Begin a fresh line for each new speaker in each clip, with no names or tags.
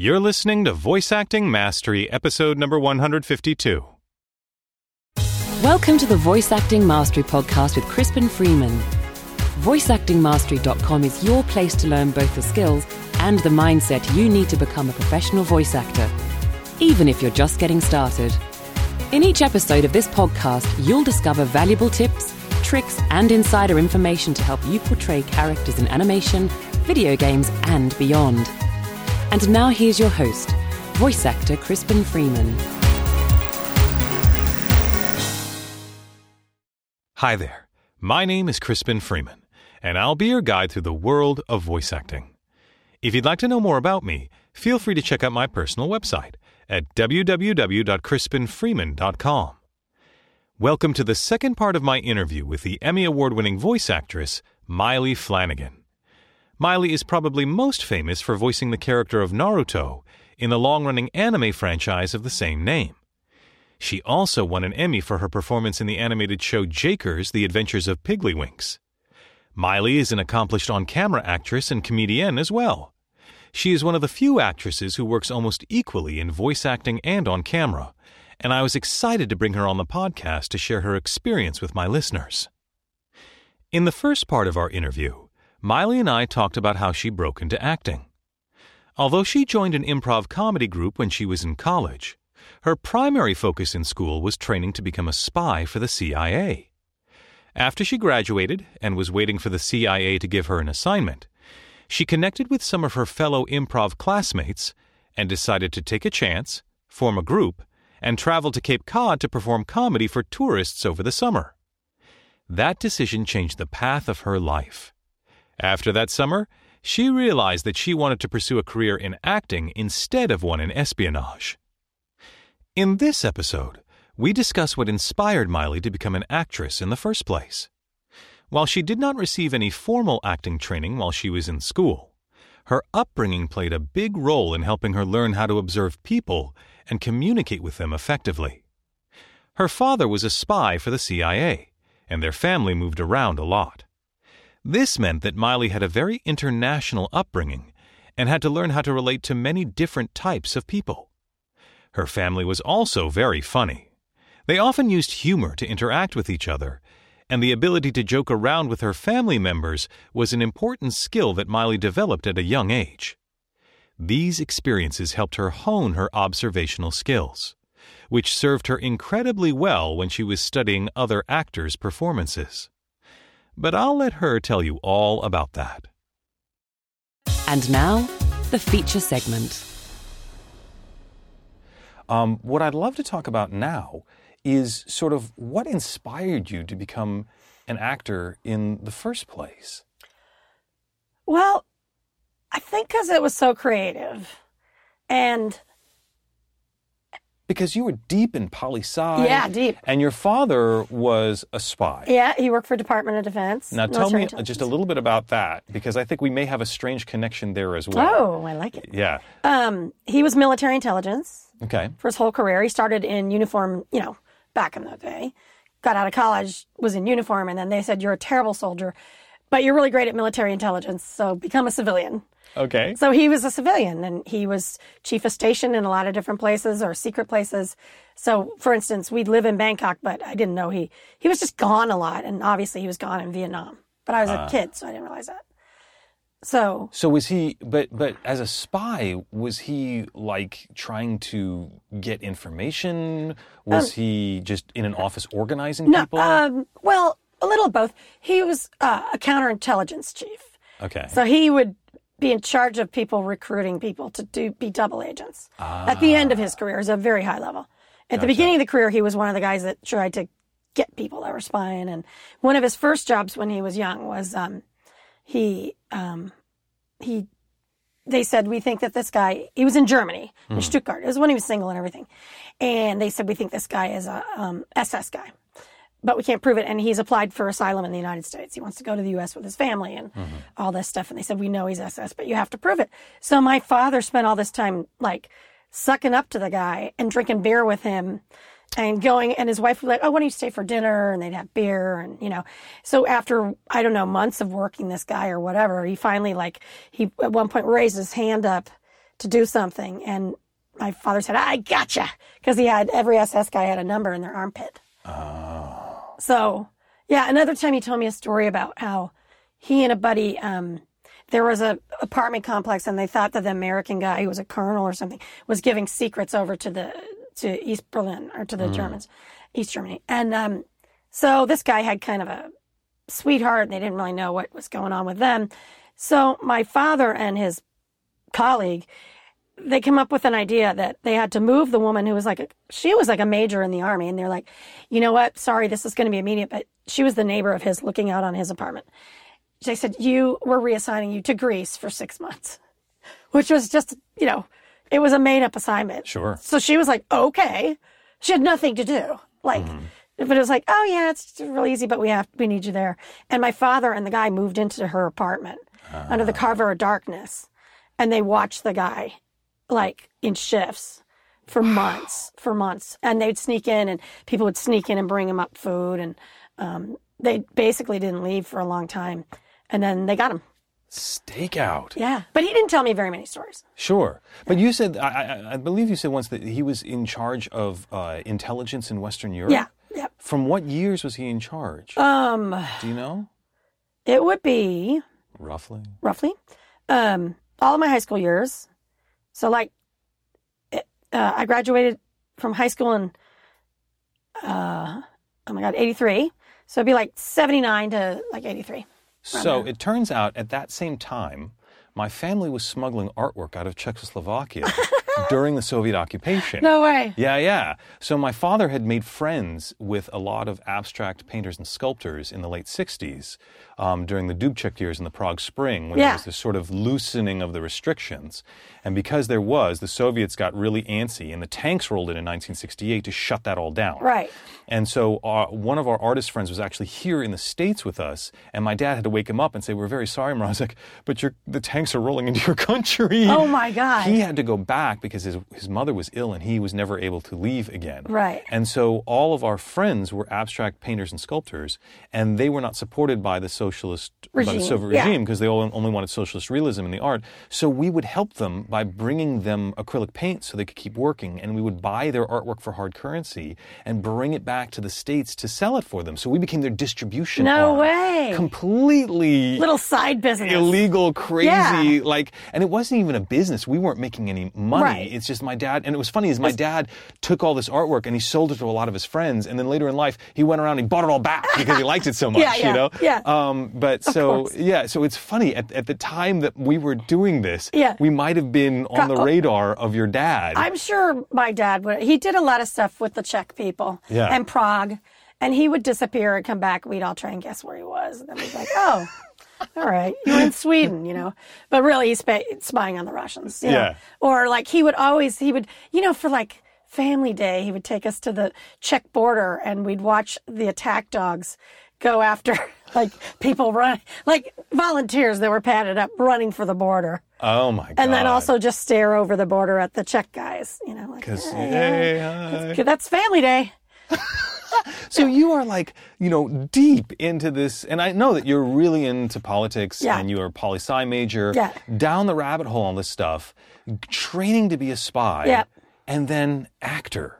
You're listening to Voice Acting Mastery, episode number 152.
Welcome to the Voice Acting Mastery podcast with Crispin Freeman. VoiceActingMastery.com is your place to learn both the skills and the mindset you need to become a professional voice actor, even if you're just getting started. In each episode of this podcast, you'll discover valuable tips, tricks, and insider information to help you portray characters in animation, video games, and beyond. And now here's your host, voice actor Crispin Freeman.
Hi there. My name is Crispin Freeman, and I'll be your guide through the world of voice acting. If you'd like to know more about me, feel free to check out my personal website at www.crispinfreeman.com. Welcome to the second part of my interview with the Emmy Award winning voice actress, Maile Flanagan. Maile is probably most famous for voicing the character of Naruto in the long running anime franchise of the same name. She also won an Emmy for her performance in the animated show Jakers The Adventures of Piggly Maile is an accomplished on camera actress and comedienne as well. She is one of the few actresses who works almost equally in voice acting and on camera, and I was excited to bring her on the podcast to share her experience with my listeners. In the first part of our interview, Maile and I talked about how she broke into acting. Although she joined an improv comedy group when she was in college, her primary focus in school was training to become a spy for the CIA. After she graduated and was waiting for the CIA to give her an assignment, she connected with some of her fellow improv classmates and decided to take a chance, form a group, and travel to Cape Cod to perform comedy for tourists over the summer. That decision changed the path of her life. After that summer, she realized that she wanted to pursue a career in acting instead of one in espionage. In this episode, we discuss what inspired Maile to become an actress in the first place. While she did not receive any formal acting training while she was in school, her upbringing played a big role in helping her learn how to observe people and communicate with them effectively. Her father was a spy for the CIA, and their family moved around a lot. This meant that Maile had a very international upbringing and had to learn how to relate to many different types of people. Her family was also very funny. They often used humor to interact with each other, and the ability to joke around with her family members was an important skill that Maile developed at a young age. These experiences helped her hone her observational skills, which served her incredibly well when she was studying other actors' performances. But I'll let her tell you all about that.
And now, the feature segment.
Um, what I'd love to talk about now is sort of what inspired you to become an actor in the first place.
Well, I think because it was so creative. And
because you were deep in poli sci.
Yeah, deep.
And your father was a spy.
Yeah, he worked for Department of Defense.
Now tell me just a little bit about that because I think we may have a strange connection there as well.
Oh, I like it.
Yeah.
Um, he was military intelligence.
Okay.
For his whole career, he started in uniform. You know, back in the day, got out of college, was in uniform, and then they said you're a terrible soldier, but you're really great at military intelligence, so become a civilian.
Okay.
So he was a civilian and he was chief of station in a lot of different places or secret places. So for instance, we'd live in Bangkok, but I didn't know he, he was just gone a lot. And obviously he was gone in Vietnam, but I was uh, a kid, so I didn't realize that. So,
so was he, but, but as a spy, was he like trying to get information? Was um, he just in an office organizing
no,
people?
Um, well, a little of both. He was uh, a counterintelligence chief.
Okay.
So he would be in charge of people recruiting people to do be double agents. Ah. At the end of his career, is a very high level. At gotcha. the beginning of the career, he was one of the guys that tried to get people that were spying. And one of his first jobs when he was young was um, he um, he they said we think that this guy he was in Germany mm. in hmm. Stuttgart. It was when he was single and everything, and they said we think this guy is a um, SS guy but we can't prove it. And he's applied for asylum in the United States. He wants to go to the U.S. with his family and mm-hmm. all this stuff. And they said, we know he's SS, but you have to prove it. So my father spent all this time like sucking up to the guy and drinking beer with him and going and his wife would be like, Oh, why don't you stay for dinner? And they'd have beer and, you know, so after, I don't know, months of working this guy or whatever, he finally like, he at one point raised his hand up to do something, and my father said, "I gotcha," because he had every SS guy had a number in their armpit. Oh. So yeah, another time he told me a story about how he and a buddy. Um, there was a apartment complex, and they thought that the American guy, who was a colonel or something, was giving secrets over to the to East Berlin or to the Germans, East Germany, and um, so this guy had kind of a sweetheart, and they didn't really know what was going on with them. So my father and his colleague, they came up with an idea that they had to move the woman who was like a, she was like a major in the army, and they're like, you know what? Sorry, this is going to be immediate, but she was the neighbor of his, looking out on his apartment. They said you we're reassigning you to Greece for six months, which was just you know, it was a made up assignment.
Sure.
So she was like, okay. She had nothing to do. Like, mm-hmm. but it was like, oh yeah, it's really easy, but we have, we need you there. And my father and the guy moved into her apartment ah. under the cover of darkness. And they watched the guy like in shifts for months, for months. And they'd sneak in and people would sneak in and bring him up food. And, um, they basically didn't leave for a long time. And then they got him.
Stakeout.
Yeah. But he didn't tell me very many stories.
Sure. But you said, I, I, I believe you said once that he was in charge of uh, intelligence in Western Europe.
Yeah. Yeah.
From what years was he in charge?
Um,
Do you know?
it would be
Roughly.
roughly um, all of my high school years. So, like, it, uh, I graduated from high school in, uh, oh my God, 83. So it'd be like 79 to like 83.
So it turns out at that same time, my family was smuggling artwork out of Czechoslovakia during the Soviet occupation.
No way.
Yeah, yeah. So my father had made friends with a lot of abstract painters and sculptors in the late 60s um, during the Dubček years and the Prague Spring when there was this sort of loosening of the restrictions. And because there was, the Soviets got really antsy and the tanks rolled in in 1968 to shut that all down.
Right.
And so uh, one of our artist friends was actually here in the States with us, and my dad had to wake him up and say, We're very sorry, Mara. I was like, But the tanks are rolling into your country.
Oh, my God.
He had to go back because his, his mother was ill and he was never able to leave again.
Right.
And so all of our friends were abstract painters and sculptors, and they were not supported by the socialist, by the Soviet
yeah.
regime because they all, only wanted socialist realism in the art. So we would help them by bringing them acrylic paint so they could keep working, and we would buy their artwork for hard currency and bring it back to the States to sell it for them. So we became their distribution
No
arm.
way.
Completely
Little side business.
illegal, crazy,
Yeah.
like, and it wasn't even a business. We weren't making any money.
Right.
It's just my dad, and it was funny is my dad took all this artwork and he sold it to a lot of his friends, and then later in life he went around and he bought it all back because he liked it so much,
Yeah, yeah,
you know.
yeah.
Um, but so
course.
yeah, so it's funny at, at the time that we were doing this,
Yeah.
we might have been on the
oh.
radar of your dad.
I'm sure my dad would. He did a lot of stuff with the Czech people
Yeah.
and Prague, and he would disappear and come back. We'd all try and guess where he was, and then we'd be like, "Oh, all right, you're in Sweden," you know. But really, he's spying on the Russians. know.
Yeah.
Or like he would always he would you know for like family day he would take us to the Czech border and we'd watch the attack dogs go after like people run like volunteers that were padded up running for the border.
oh my god!
And then also just stare over the border at the Czech guys, you know, like
because
"Hey,
hey, hi.
that's family day.
So you are like, you know, deep into this, and I know that you're really into politics
Yeah.
and you're a poli sci major.
Yeah.
Down the rabbit hole on this stuff, training to be a spy.
Yeah.
And then actor.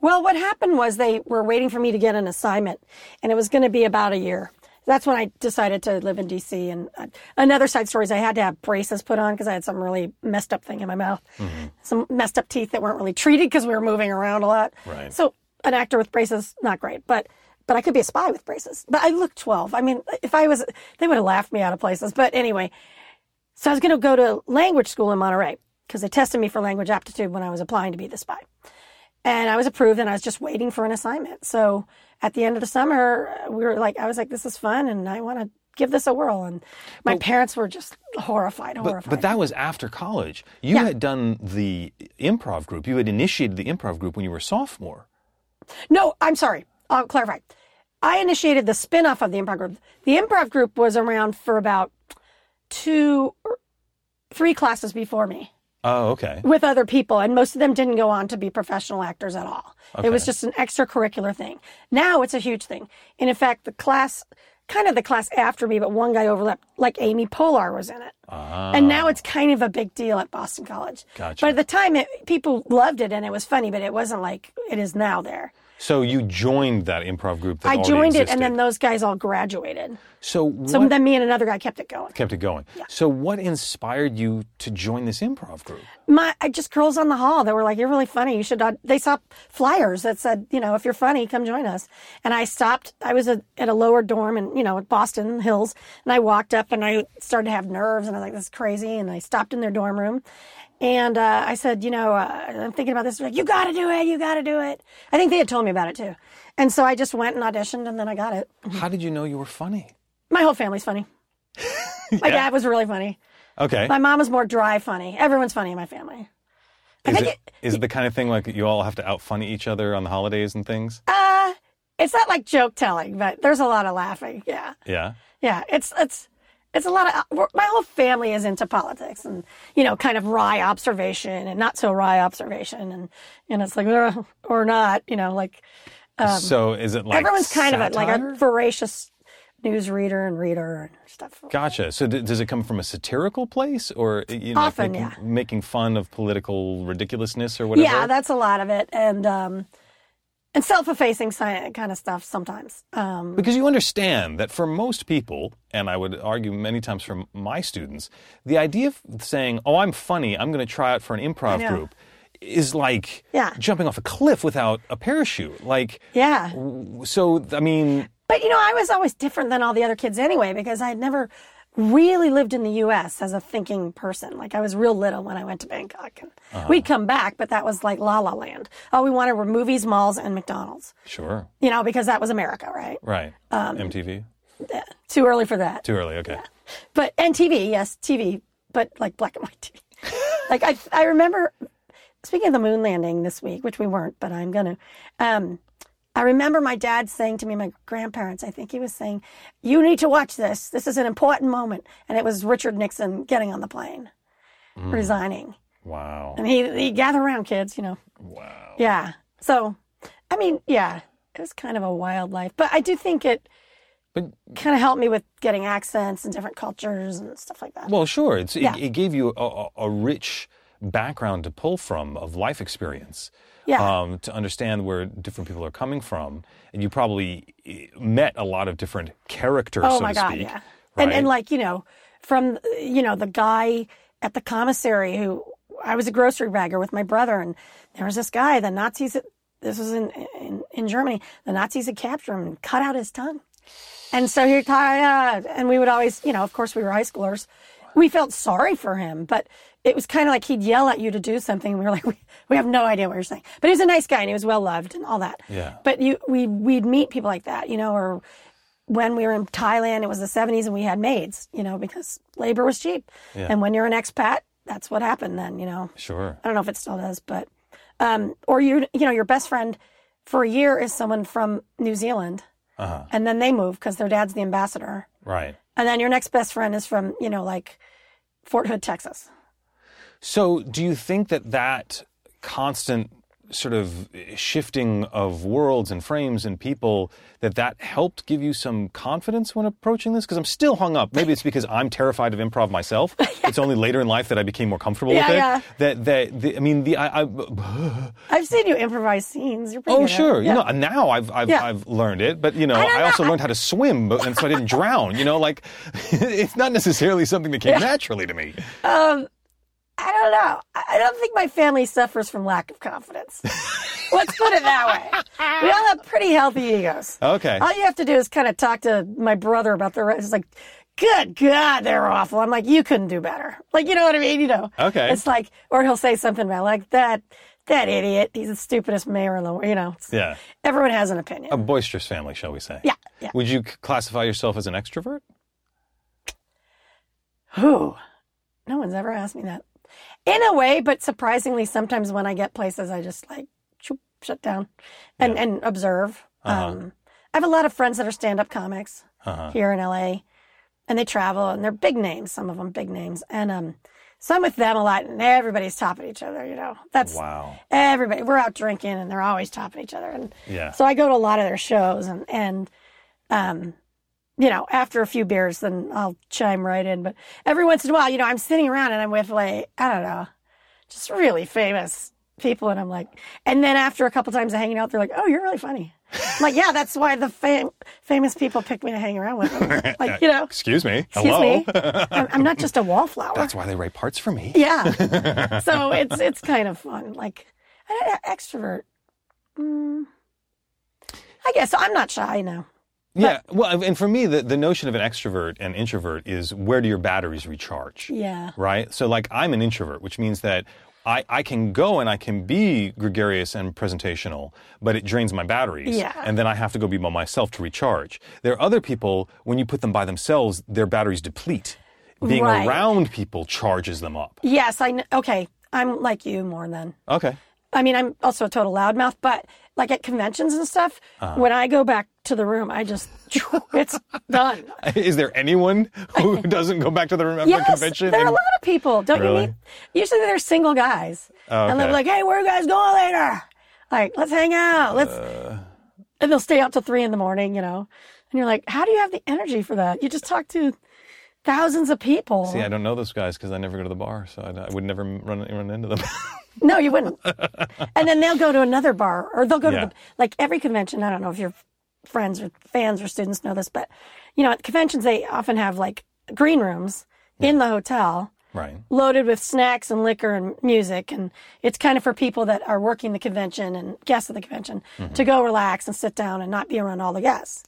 Well, what happened was they were waiting for me to get an assignment, and it was going to be about a year. That's when I decided to live in DC. And uh, another side story is I had to have braces put on because I had some really messed up thing in my mouth, some messed up teeth that weren't really treated because we were moving around a lot.
Right.
So an actor with braces, not great, but but I could be a spy with braces. But I look 12. I mean, if I was, they would have laughed me out of places. But anyway, So I was going to go to language school in Monterey because they tested me for language aptitude when I was applying to be the spy. And I was approved and I was just waiting for an assignment. So at the end of the summer, uh, we were like, I was like, this is fun and I want to give this a whirl. And my parents were just horrified, horrified.
But, but that was after college. You
Yeah.
had done the improv group. You had initiated the improv group when you were a sophomore.
No, I'm sorry. I'll clarify. I initiated the spin-off of the improv group. The improv group was around for about two, three classes before me
Oh, okay.
with other people, and most of them didn't go on to be professional actors at all. It was just an extracurricular thing. Now it's a huge thing. And in fact, the class kind of the class after me, but one guy overlapped. Like Amy Poehler was in it, and now it's kind of a big deal at Boston College.
Ah. Gotcha.
But at the time, it, people loved it and it was funny, but it wasn't like it is now. There,
So you joined that improv group that
I joined it, and then those guys all graduated.
so
So then me and another guy kept it going.
kept it going? So what inspired you to join this improv group?
my I just girls on the hall that were like, "You're really funny. You should." They saw flyers that said, "You know, if you're funny, come join us." And I stopped. I was a, at a lower dorm in you know at Boston Hills, and I walked up and I started to have nerves, and I was like, "This is crazy." And I stopped in their dorm room, and uh, I said, "You know, uh, I'm thinking about this." They're like, "You got to do it. You got to do it." I think they had told me about it too, and so I just went and auditioned, and then I got it.
How did you know you were funny?
My whole family's funny. My dad was really funny.
Okay.
My mom was more dry funny. Everyone's funny in my family.
Is
think
it, is it the kind of thing like you all have to out funny each other on the holidays and things?
Uh, it's not like joke telling, but there's a lot of laughing. Yeah,
Yeah.
yeah. It's it's it's a lot of my whole family is into politics and you know, kind of wry observation and not so wry observation, and and it's like uh, or not, you know, like
so is it like
Um, everyone's kind of a, like a voracious news reader and reader and stuff.
Gotcha. So d- does it come from a satirical place, or you know,
Often,
making,
yeah.
making fun of political ridiculousness or whatever?
Yeah, that's a lot of it, and um, and self-effacing kind of stuff sometimes. Um,
Because you understand that for most people, and I would argue many times for my students, the idea of saying, "Oh, I'm funny. I'm going to try out for an improv group," is like
Yeah.
jumping off a cliff without a parachute. Like,
yeah.
so I mean,
But you know, I was always different than all the other kids anyway because I had never really lived in the U.S. as a thinking person. Like I was real little when I went to Bangkok, and
Uh-huh.
we'd come back, but that was like La La Land. All we wanted were movies, malls, and McDonald's.
sure,
You know, because that was America, right?
right?
Um,
MTV.
Yeah. Too early for that.
Too early. Okay.
But and TV, yes, TV, but like black and white TV. like I, I remember. Speaking of the moon landing this week, which we weren't, but I'm gonna. Um, I remember my dad saying to me, my grandparents, I think he was saying, "You need to watch this. This is an important moment." And it was Richard Nixon getting on the plane, mm. resigning,
Wow.
and he he gather around, kids, you know.
Wow.
Yeah. So, I mean, yeah, it was kind of a wild life, but I do think it
But
kind of helped me with getting accents and different cultures and stuff like that.
Well, sure. It's,
Yeah.
it, it gave you a, a, a rich background to pull from of life experience.
Yeah.
Um, to understand where different people are coming from, and you probably eh, met a lot of different characters,
Oh
so
my
to
god,
speak.
yeah. And and like, you know, from you know, the guy at the commissary who I was a grocery bagger with my brother and there was this guy, the Nazis this was in in, in Germany, the Nazis had captured him and cut out his tongue. And so he uh, and we would always, you know, of course we were high schoolers. We felt sorry for him, but it was kind of like he'd yell at you to do something. And we were like, we, we have no idea what you're saying. But he was a nice guy and he was well loved and all that.
Yeah.
But you, we, we'd meet people like that, you know, or when we were in Thailand, it was the 70s and we had maids, you know, because labor was cheap.
Yeah.
And when you're an expat, that's what happened then, you know.
Sure.
I don't know if it still does, but, um, or you, you know, your best friend for a year is someone from New Zealand.
Uh-huh.
And then they move because their dad's the ambassador.
Right.
And then your next best friend is from, you know, like Fort Hood, Texas.
So, do you think that that constant sort of shifting of worlds and frames and people that that helped give you some confidence when approaching this? Because i'm still hung up. Maybe it's because i'm terrified of improv myself. It's only later in life that i became more comfortable
Yeah,
with it.
yeah.
that that the, i mean the I, I
I've seen you improvise scenes. You're pretty
oh sure.
Yeah.
you know now i've I've,
Yeah.
I've learned it but you know
I
i, also
I-
learned how to swim but and so i didn't drown you know like it's not necessarily something that came naturally to me um,
I don't know. I don't think my family suffers from lack of confidence. Let's put it that way. We all have pretty healthy egos.
okay
All you have to do is kind of talk to my brother about the rest. It's like, good God, they're awful. I'm like, you couldn't do better. Like, you know what I mean? You know.
Okay.
It's like, or he'll say something about like that, that idiot. He's the stupidest mayor in the world. You know.
Yeah
Everyone has an opinion.
a boisterous family shall we say
yeah. Yeah.
would you classify yourself as an extrovert
Who? No one's ever asked me that. In a way, but surprisingly, sometimes when I get places, I just like shoop, shut down and, and observe. Um, I have a lot of friends that are stand up comics here in LA, and they travel, and they're big names, some of them big names. And um, so I'm with them a lot, and everybody's topping each other, you know. That's
Wow.
everybody. We're out drinking, and they're always topping each other. And
Yeah.
so I go to a lot of their shows, and, and um, you know, after a few beers, then I'll chime right in. But every once in a while, you know, I'm sitting around and I'm with like, I don't know, just really famous people. And I'm like, and then after a couple times of hanging out, they're like, oh, you're really funny. I'm like, yeah, that's why the fam- famous people pick me to hang around with them. Like, you know,
Excuse me.
excuse
Hello.
me. I'm, I'm not just a wallflower.
That's why they write parts for me.
Yeah. so it's it's kind of fun. Like I- I- extrovert. Mm, I guess I'm not shy now.
Yeah. Well, and for me, the, the notion of an extrovert and introvert is where do your batteries recharge?
Yeah.
Right? So, like, I'm an introvert, which means that I, I can go and I can be gregarious and presentational, but it drains my batteries.
Yeah.
And then I have to go be by myself to recharge. There are other people, when you put them by themselves, their batteries deplete. Being
Right.
around people charges them up.
Yes, I kn- okay. I'm like you more than.
Okay.
I mean, I'm also a total loudmouth, but like at conventions and stuff,
Uh-huh.
when I go back to the room, I just it's done.
Is there anyone who doesn't go back to the room after
Yes,
a convention?
there are a lot of people. Don't
Really?
you meet? Usually they're single guys, and they're like, "Hey, where are you guys going later? Like, let's hang out. Let's."
Uh.
And they'll stay out till three in the morning, you know. And you're like, "How do you have the energy for that? You just talk to thousands of people."
See, I don't know those guys because I never go to the bar, so I, I would never run, run into them.
No, you wouldn't. and then they'll go to another bar or they'll go
Yeah.
to the, like every convention. I don't know if your friends or fans or students know this, but you know, at conventions, they often have like green rooms in the hotel
right.
loaded with snacks and liquor and music. And it's kind of for people that are working the convention and guests of the convention
Mm-hmm.
to go relax and sit down and not be around all the guests,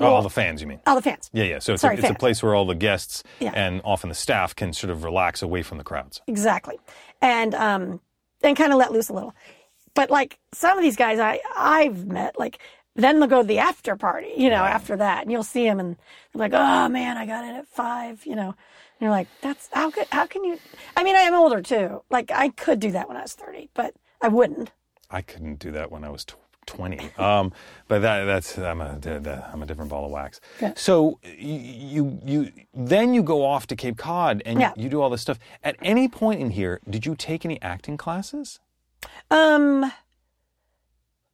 Oh, all the fans, you mean?
all the fans.
Yeah, yeah. So it's,
Sorry,
a, it's a place where all the guests
Yeah.
and often the staff can sort of relax away from the crowds.
Exactly. And um and kind of let loose a little. But like some of these guys I I've met like then they'll go to the after party, you know, after that, and you'll see them, and they're like, "Oh man, I got in at five, you know. And you're like, "That's how could how can you?" I mean, I am older too. Like I could do that when I was thirty, but I wouldn't.
I couldn't do that when I was tw- 20. Um, but that, that's I'm a I'm a different ball of wax.
Yeah.
So you, you you then you go off to Cape Cod and
Yeah.
you do all this stuff. At any point in here, did you take any acting classes?
Um,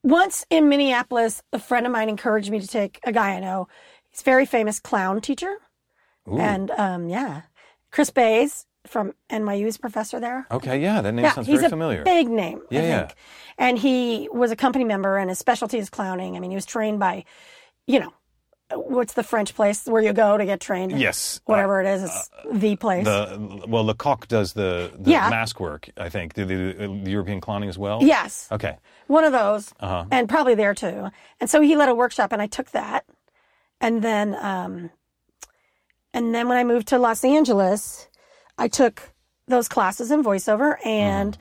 once in Minneapolis, a friend of mine encouraged me to take a guy I know. He's a very famous clown teacher,
Ooh.
and um, yeah, Chris Bayes from NYU's professor there.
okay, yeah, that name
yeah,
sounds
he's
very
a
familiar.
big name,
Yeah,
I
yeah.
And he was a company member, and his specialty is clowning. I mean, he was trained by, you know, what's the French place where you go to get trained?
Yes.
whatever it is, it's the place.
The well, Lecoq does the, the
Yeah.
mask work. I think do the, the European clowning as well.
yes,
Okay.
one of those,
Uh-huh.
and probably there too. And so he led a workshop, and I took that, and then, um, and then when I moved to Los Angeles, I took those classes in voiceover. And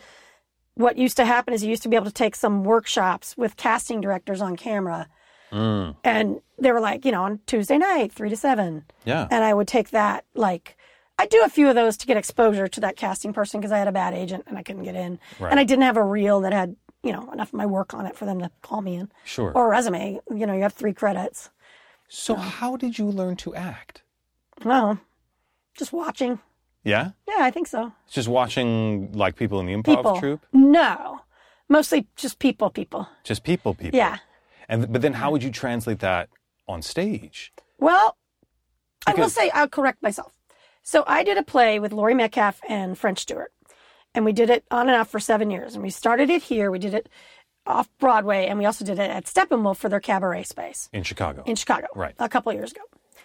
what used to happen is you used to be able to take some workshops with casting directors on camera,
Mm.
and they were like, you know, on Tuesday night, three to seven,
Yeah.
and I would take that like. I do a few of those to get exposure to that casting person because I had a bad agent and I couldn't get in,
Right.
and I didn't have a reel that had you know enough of my work on it for them to call me in
Sure.
or a resume. You know, you have three credits.
so how did you learn to act?
Well, just watching.
Yeah.
Yeah, I think so.
It's Just watching like people in the improv
People.
troupe.
No, mostly just people. People.
Just people, people.
Yeah.
And but then how would you translate that on stage?
Well, I will say I'll correct myself. So I did a play with Laurie Metcalf and French Stewart, and we did it on and off for seven years. And we started it here. We did it off Broadway, and we also did it at Steppenwolf for their cabaret space
In Chicago.
in Chicago,
Right.
A couple of years ago.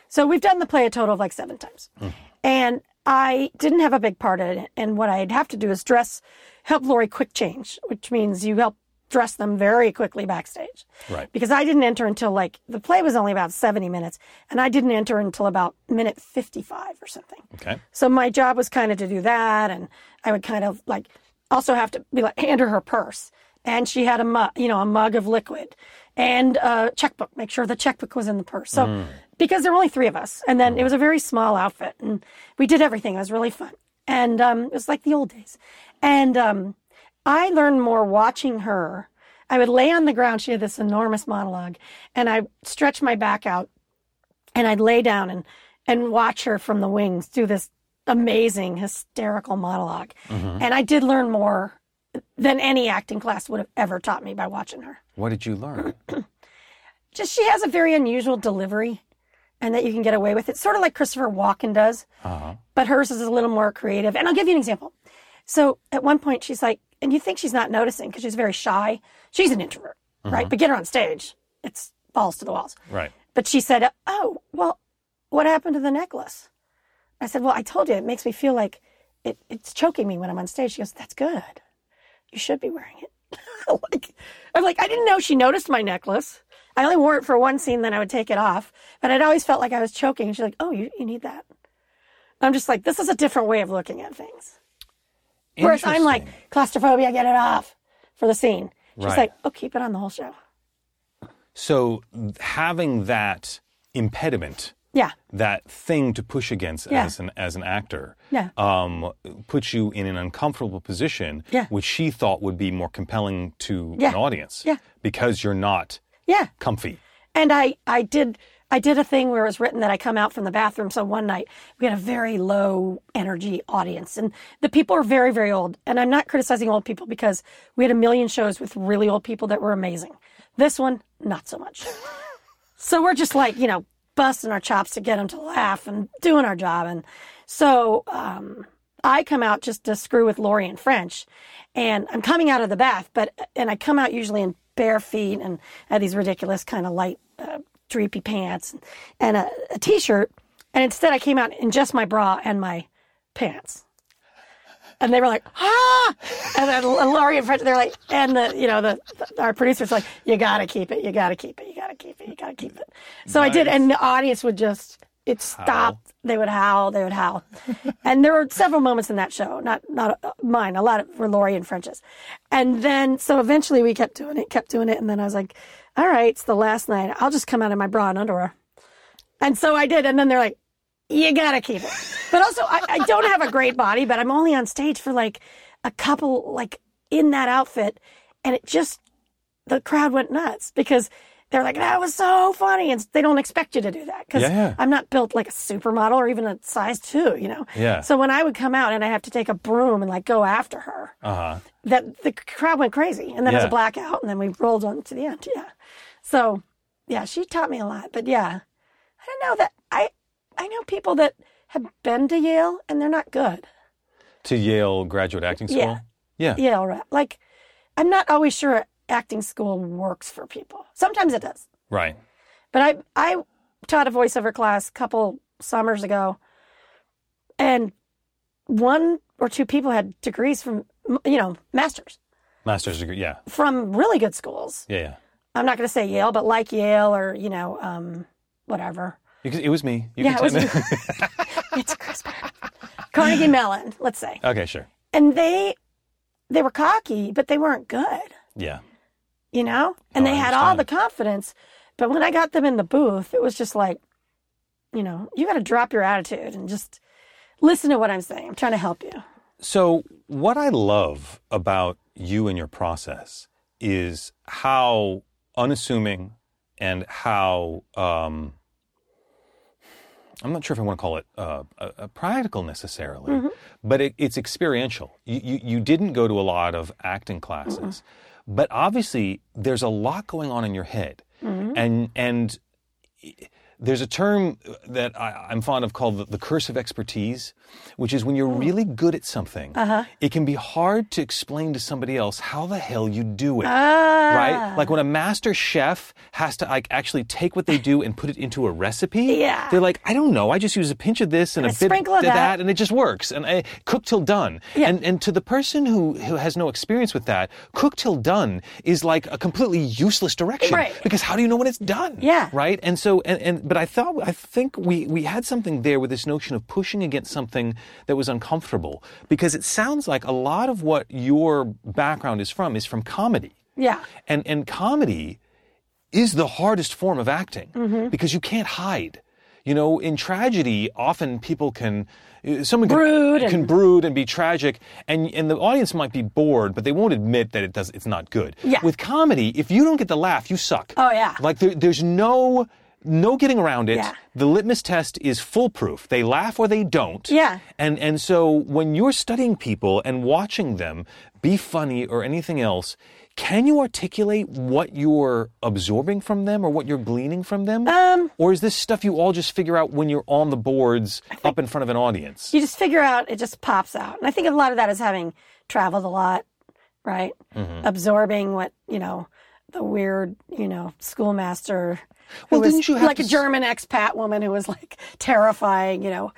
So we've done the play a total of like seven times, hmm. and I didn't have a big part in it. And what I'd have to do is dress, help Laurie quick change, which means you help dress them very quickly backstage
Right.
because I didn't enter until like the play was only about 70 minutes and I didn't enter until about minute 55 or something.
Okay.
So my job was kind of to do that and I would kind of like also have to be like hand her her purse and she had a mug, you know, a mug of liquid and a checkbook, make sure the checkbook was in the purse. So because there were only three of us and then it was a very small outfit and we did everything. It was really fun. And um, it was like the old days. And um, I learned more watching her. I would lay on the ground. She had this enormous monologue, and I stretch my back out, and I'd lay down and and watch her from the wings do this amazing hysterical monologue. And I did learn more than any acting class would have ever taught me by watching her.
What did you learn?
Just she has a very unusual delivery, and that you can get away with it, sort of like Christopher Walken does. Uh-huh. But hers is a little more creative. And I'll give you an example. So at one point, she's like, and you think she's not noticing because she's very shy. She's an introvert, uh-huh. right? But get her on stage, it's balls to the walls.
Right.
But she said, Oh, well, what happened to the necklace? I said, Well, I told you, it makes me feel like it, it's choking me when I'm on stage. She goes, That's good. You should be wearing it. like, I'm like, I didn't know she noticed my necklace. I only wore it for one scene, then I would take it off. But I'd always felt like I was choking. She's like, Oh, you, you need that. I'm just like, This is a different way of looking at things. Whereas I'm like, claustrophobia, get it off for the scene. She's
Right.
like, Oh, keep it on the whole show.
So having that impediment,
Yeah.
that thing to push against
Yeah.
as an as an actor,
Yeah.
um, puts you in an uncomfortable position,
Yeah.
which she thought would be more compelling to
Yeah.
an audience,
Yeah.
because you're not
Yeah.
comfy.
And I, I did, I did a thing where it was written that I come out from the bathroom. So one night we had a very low energy audience and the people are very, very old. And I'm not criticizing old people because we had a million shows with really old people that were amazing. This one, not so much. so we're just like, you know, busting our chops to get them to laugh and doing our job. And so, um, I come out just to screw with Laurie and French, and I'm coming out of the bath, but and I come out usually in bare feet and have these ridiculous kind of light uh, pants and a, a t-shirt, and instead I came out in just my bra and my pants. And they were like, ah! And then Laurie and French, they're like, and the, you know, the, the- our producer's like, you gotta keep it, you gotta keep it, you gotta keep it, you gotta keep it. So I did, and the audience would just, it stopped. They would howl, they would howl. and there were several moments in that show, not, not uh, mine, a lot of were Laurie and French's. And then, so eventually we kept doing it, kept doing it. And then I was like, all right, it's the last night. I'll just come out in my bra and underwear. And so I did. And then they're like, you gotta keep it. But also, I, I don't have a great body, but I'm only on stage for like a couple, like in that outfit. And it just, the crowd went nuts because they're like, that was so funny. And they don't expect you to do that because
Yeah, yeah.
I'm not built like a supermodel or even a size two, you know?
Yeah.
So when I would come out and I have to take a broom and like go after her,
Uh huh.
that the crowd went crazy. And then it was a blackout and then we rolled on to the end. Yeah. So yeah, she taught me a lot. But yeah, I don't know that I know people that have been to Yale and they're not good.
To Yale Graduate Acting School.
Yeah.
Yeah.
Yale. Like I'm not always sure acting school works for people. Sometimes it does.
Right.
But I I taught a voiceover class a couple summers ago, and one or two people had degrees from you know masters
Master's degree. Yeah.
from really good schools.
Yeah. Yeah.
I'm not going to say Yale, but like Yale or you know um, whatever.
Could- It was me. You
Yeah, it was
tell-
It's Chris. Carnegie Mellon, let's say,
okay. Sure.
and they they were cocky, but they weren't good.
Yeah.
you know? And
Oh,
they
I
had all the confidence. But when I got them in the booth, it was just like, you know, you got to drop your attitude and just listen to what I'm saying. I'm trying to help you.
So, what I love about you and your process is how unassuming and how um, I'm not sure if I want to call it uh, a, a practical necessarily, mm-hmm. but it, it's experiential. You, you you didn't go to a lot of acting classes, mm-hmm. but obviously there's a lot going on in your head, mm-hmm. and and there's a term that I, I'm fond of called the, the curse of expertise, which is when you're really good at something, it can be hard to explain to somebody else how the hell you do it.
Ah.
Right? Like when a master chef has to like actually take what they do and put it into a recipe.
Yeah.
They're like, I don't know. I just use a pinch of this and a,
a
bit
sprinkle of
of
that."
and it just works. And I cook till done.
Yeah.
And and to the person who who has no experience with that, cook till done is like a completely useless direction.
Right.
Because how do you know when it's done?
Yeah.
Right. And so and, and but I thought I think we we had something there with this notion of pushing against something that was uncomfortable because it sounds like a lot of what your background is from is from comedy.
Yeah.
And and comedy is the hardest form of acting
Mm-hmm.
because you can't hide. You know, in tragedy, often people can, uh, someone can,
Brood and-
brood and be tragic, and and the audience might be bored, but they won't admit that it does. It's not good.
Yeah.
With comedy, if you don't get the laugh, you suck.
Oh, yeah.
Like there, there's no no getting around it.
Yeah.
The litmus test is foolproof. They laugh or they don't.
Yeah.
And and so when you're studying people and watching them be funny or anything else, can you articulate what you're absorbing from them or what you're gleaning from them?
Um,
or is this stuff you all just figure out when you're on the boards up in front of an audience?
you just figure out it just pops out and i think a lot of that is having traveled a lot right
Mm-hmm.
absorbing what you know the weird you know schoolmaster
Well, didn't you have
like a german expat woman who was like terrifying you know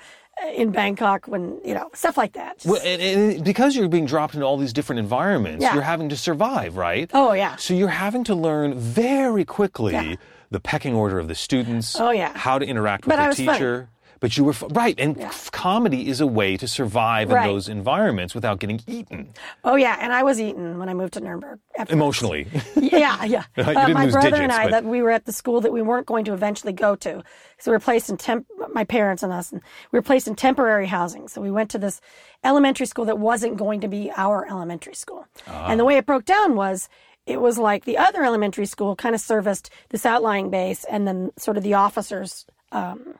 in bangkok when you know stuff like that Just-
Well, and, and because you're being dropped into all these different environments,
Yeah.
you're having to survive, right?
oh yeah
So you're having to learn very quickly
Yeah.
the pecking order of the students.
Oh, yeah.
How to interact with
But
the
teacher. funny.
But you were f- right, and f- comedy is a way to survive in those environments without getting eaten
oh yeah and i was eaten when i moved to nuremberg afterwards.
emotionally.
yeah, yeah. Uh, my brother and I
but-
that we were at the school that we weren't going to eventually go to. So we were placed in temp. My parents and us, and we were placed in temporary housing. So we went to this elementary school that wasn't going to be our elementary school. And the way it broke down was. It was like the other elementary school kind of serviced this outlying base and then sort of the officers' um,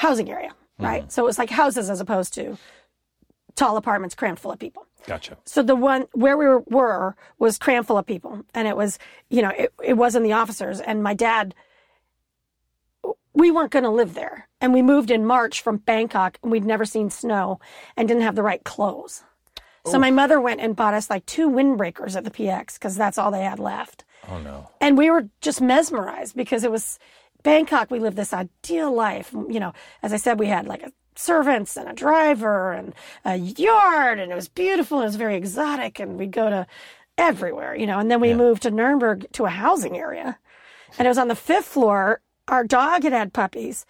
housing area, mm-hmm. right? So it was like houses as opposed to tall apartments crammed full of people.
gotcha.
So the one where we were, were was crammed full of people, and it was, you know, it, it wasn't the officers. And my dad, we weren't going to live there, and we moved in March from Bangkok, and we'd never seen snow, and didn't have the right clothes. So my mother went and bought us like two windbreakers at the PX because that's all they had left.
Oh no.
And we were just mesmerized because it was Bangkok. We lived this ideal life. You know, as I said, we had like a servants and a driver and a yard, and it was beautiful. It was very exotic, and we'd go to everywhere. You know, and then we moved to Nuremberg to a housing area, and it was on the fifth floor. Our dog had had puppies.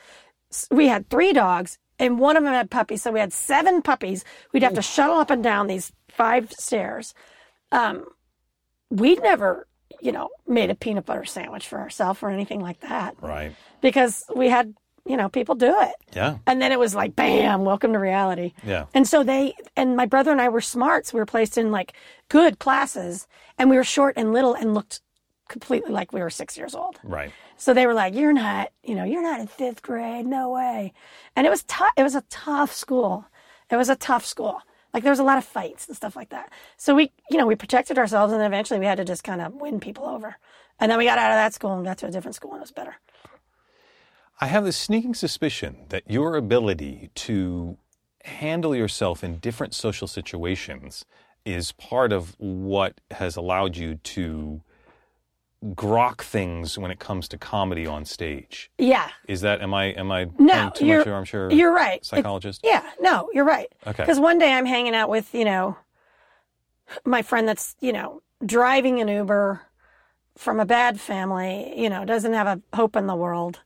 We had three dogs, and one of them had puppies. So we had seven puppies. We'd have to shuttle up and down these five stairs. Um, we'd never, you know, made a peanut butter sandwich for ourselves or anything like that
Right.
because we had, you know, people do it.
Yeah.
And then it was like, bam, welcome to reality.
Yeah.
And so they, and my brother and I were smart. So we were placed in like good classes and we were short and little and looked completely like we were six years old.
Right.
So they were like, "You're not, you know, you're not in fifth grade, no way." And it was tough. It was a tough school. It was a tough school. Like there was a lot of fights and stuff like that. So we, you know, we protected ourselves, and then eventually we had to just kind of win people over. And then we got out of that school and got to a different school, and it was better.
I have a sneaking suspicion that your ability to handle yourself in different social situations is part of what has allowed you to grok things when it comes to comedy on stage.
Yeah.
Is that am I am I
No,
too
you're
much armchair
you're right. It's-
psychologist?
Yeah, no, you're right.
Okay.
Because one day I'm hanging out with, you know, my friend that's, you know, driving an Uber from a bad family, you know, doesn't have a hope in the world,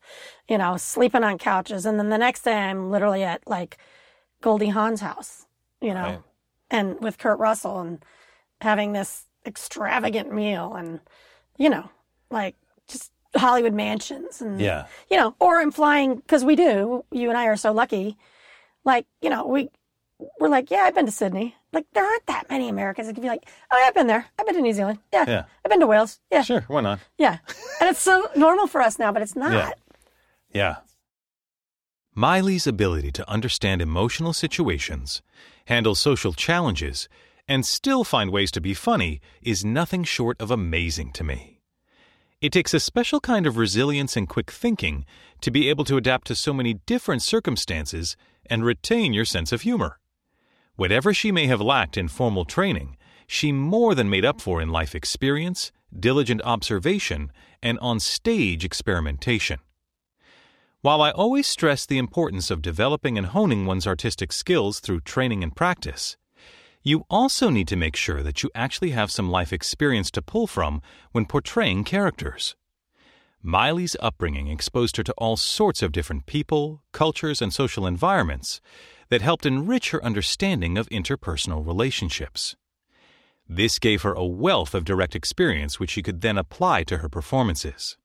you know, sleeping on couches. And then the next day I'm literally at like Goldie Hawn's house, you know,
Right.
and with Kurt Russell and having this extravagant meal and, you know, like just Hollywood mansions and,
Yeah.
you know, or I'm flying because we do. You and I are so lucky. Like, you know, we we're like, yeah, I've been to Sydney. Like, there aren't that many Americans that can be like, oh, yeah, I've been there. I've been to New Zealand. Yeah,
Yeah.
I've been to Wales. Yeah,
Sure, why not?
yeah. And it's so normal for us now, but it's not.
Yeah. Yeah. Maile's ability to understand emotional situations, handle social challenges, and still find ways to be funny is nothing short of amazing to me. It takes a special kind of resilience and quick thinking to be able to adapt to so many different circumstances and retain your sense of humor. Whatever she may have lacked in formal training, she more than made up for in life experience, diligent observation, and on stage experimentation. While I always stress the importance of developing and honing one's artistic skills through training and practice, you also need to make sure that you actually have some life experience to pull from when portraying characters. Maile's upbringing exposed her to all sorts of different people, cultures, and social environments that helped enrich her understanding of interpersonal relationships. This gave her a wealth of direct experience which she could then apply to her performances.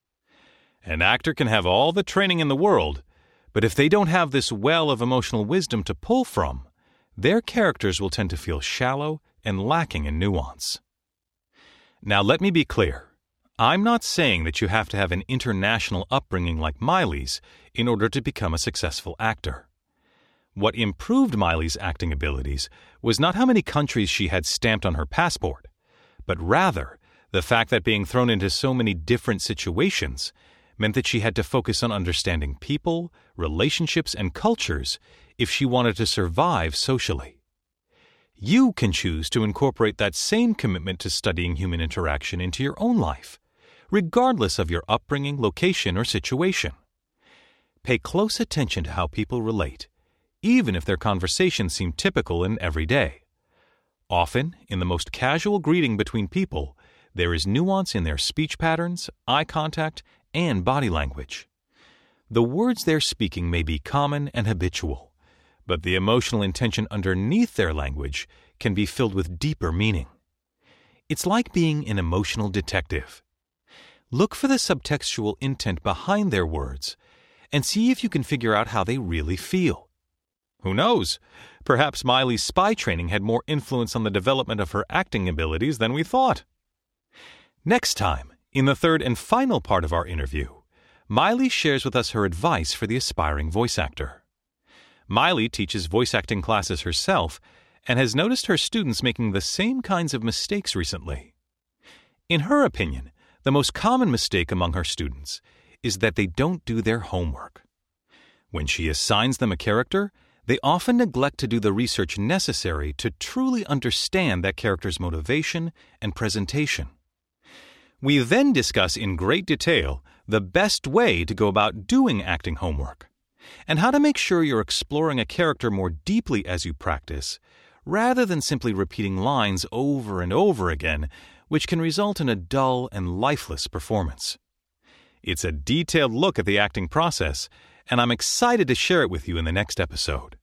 An actor can have all the training in the world, but if they don't have this well of emotional wisdom to pull from, their characters will tend to feel shallow and lacking in nuance. Now, let me be clear. I'm not saying that you have to have an international upbringing like Maile's in order to become a successful actor. What improved Maile's acting abilities was not how many countries she had stamped on her passport, but rather the fact that being thrown into so many different situations meant that she had to focus on understanding people, relationships, and cultures if she wanted to survive socially. You can choose to incorporate that same commitment to studying human interaction into your own life regardless of your upbringing, location, or situation. Pay close attention to how people relate, even if their conversations seem typical and everyday. Often, in the most casual greeting between people, there is nuance in their speech patterns, eye contact, and body language. The words they're speaking may be common and habitual, but the emotional intention underneath their language can be filled with deeper meaning. It's like being an emotional detective. Look for the subtextual intent behind their words and see if you can figure out how they really feel. Who knows? Perhaps Maile's spy training had more influence on the development of her acting abilities than we thought. Next time, in the third and final part of our interview, Maile shares with us her advice for the aspiring voice actor. Maile teaches voice acting classes herself and has noticed her students making the same kinds of mistakes recently. In her opinion, the most common mistake among her students is that they don't do their homework. When she assigns them a character, they often neglect to do the research necessary to truly understand that character's motivation and presentation. We then discuss in great detail the best way to go about doing acting homework and how to make sure you're exploring a character more deeply as you practice, rather than simply repeating lines over and over again which can result in a dull and lifeless performance. It's a detailed look at the acting process, and I'm excited to share it with you in the next episode.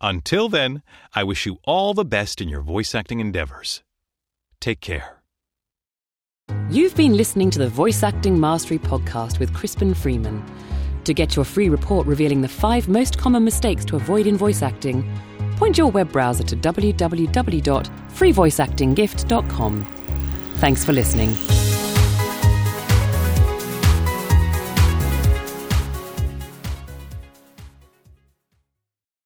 Until then, I wish you all the best in your voice acting endeavors. Take care.
You've been listening to the Voice Acting Mastery Podcast with Crispin Freeman. To get your free report revealing the five most common mistakes to avoid in voice acting, point your web browser to www.freevoiceactinggift.com. Thanks for listening.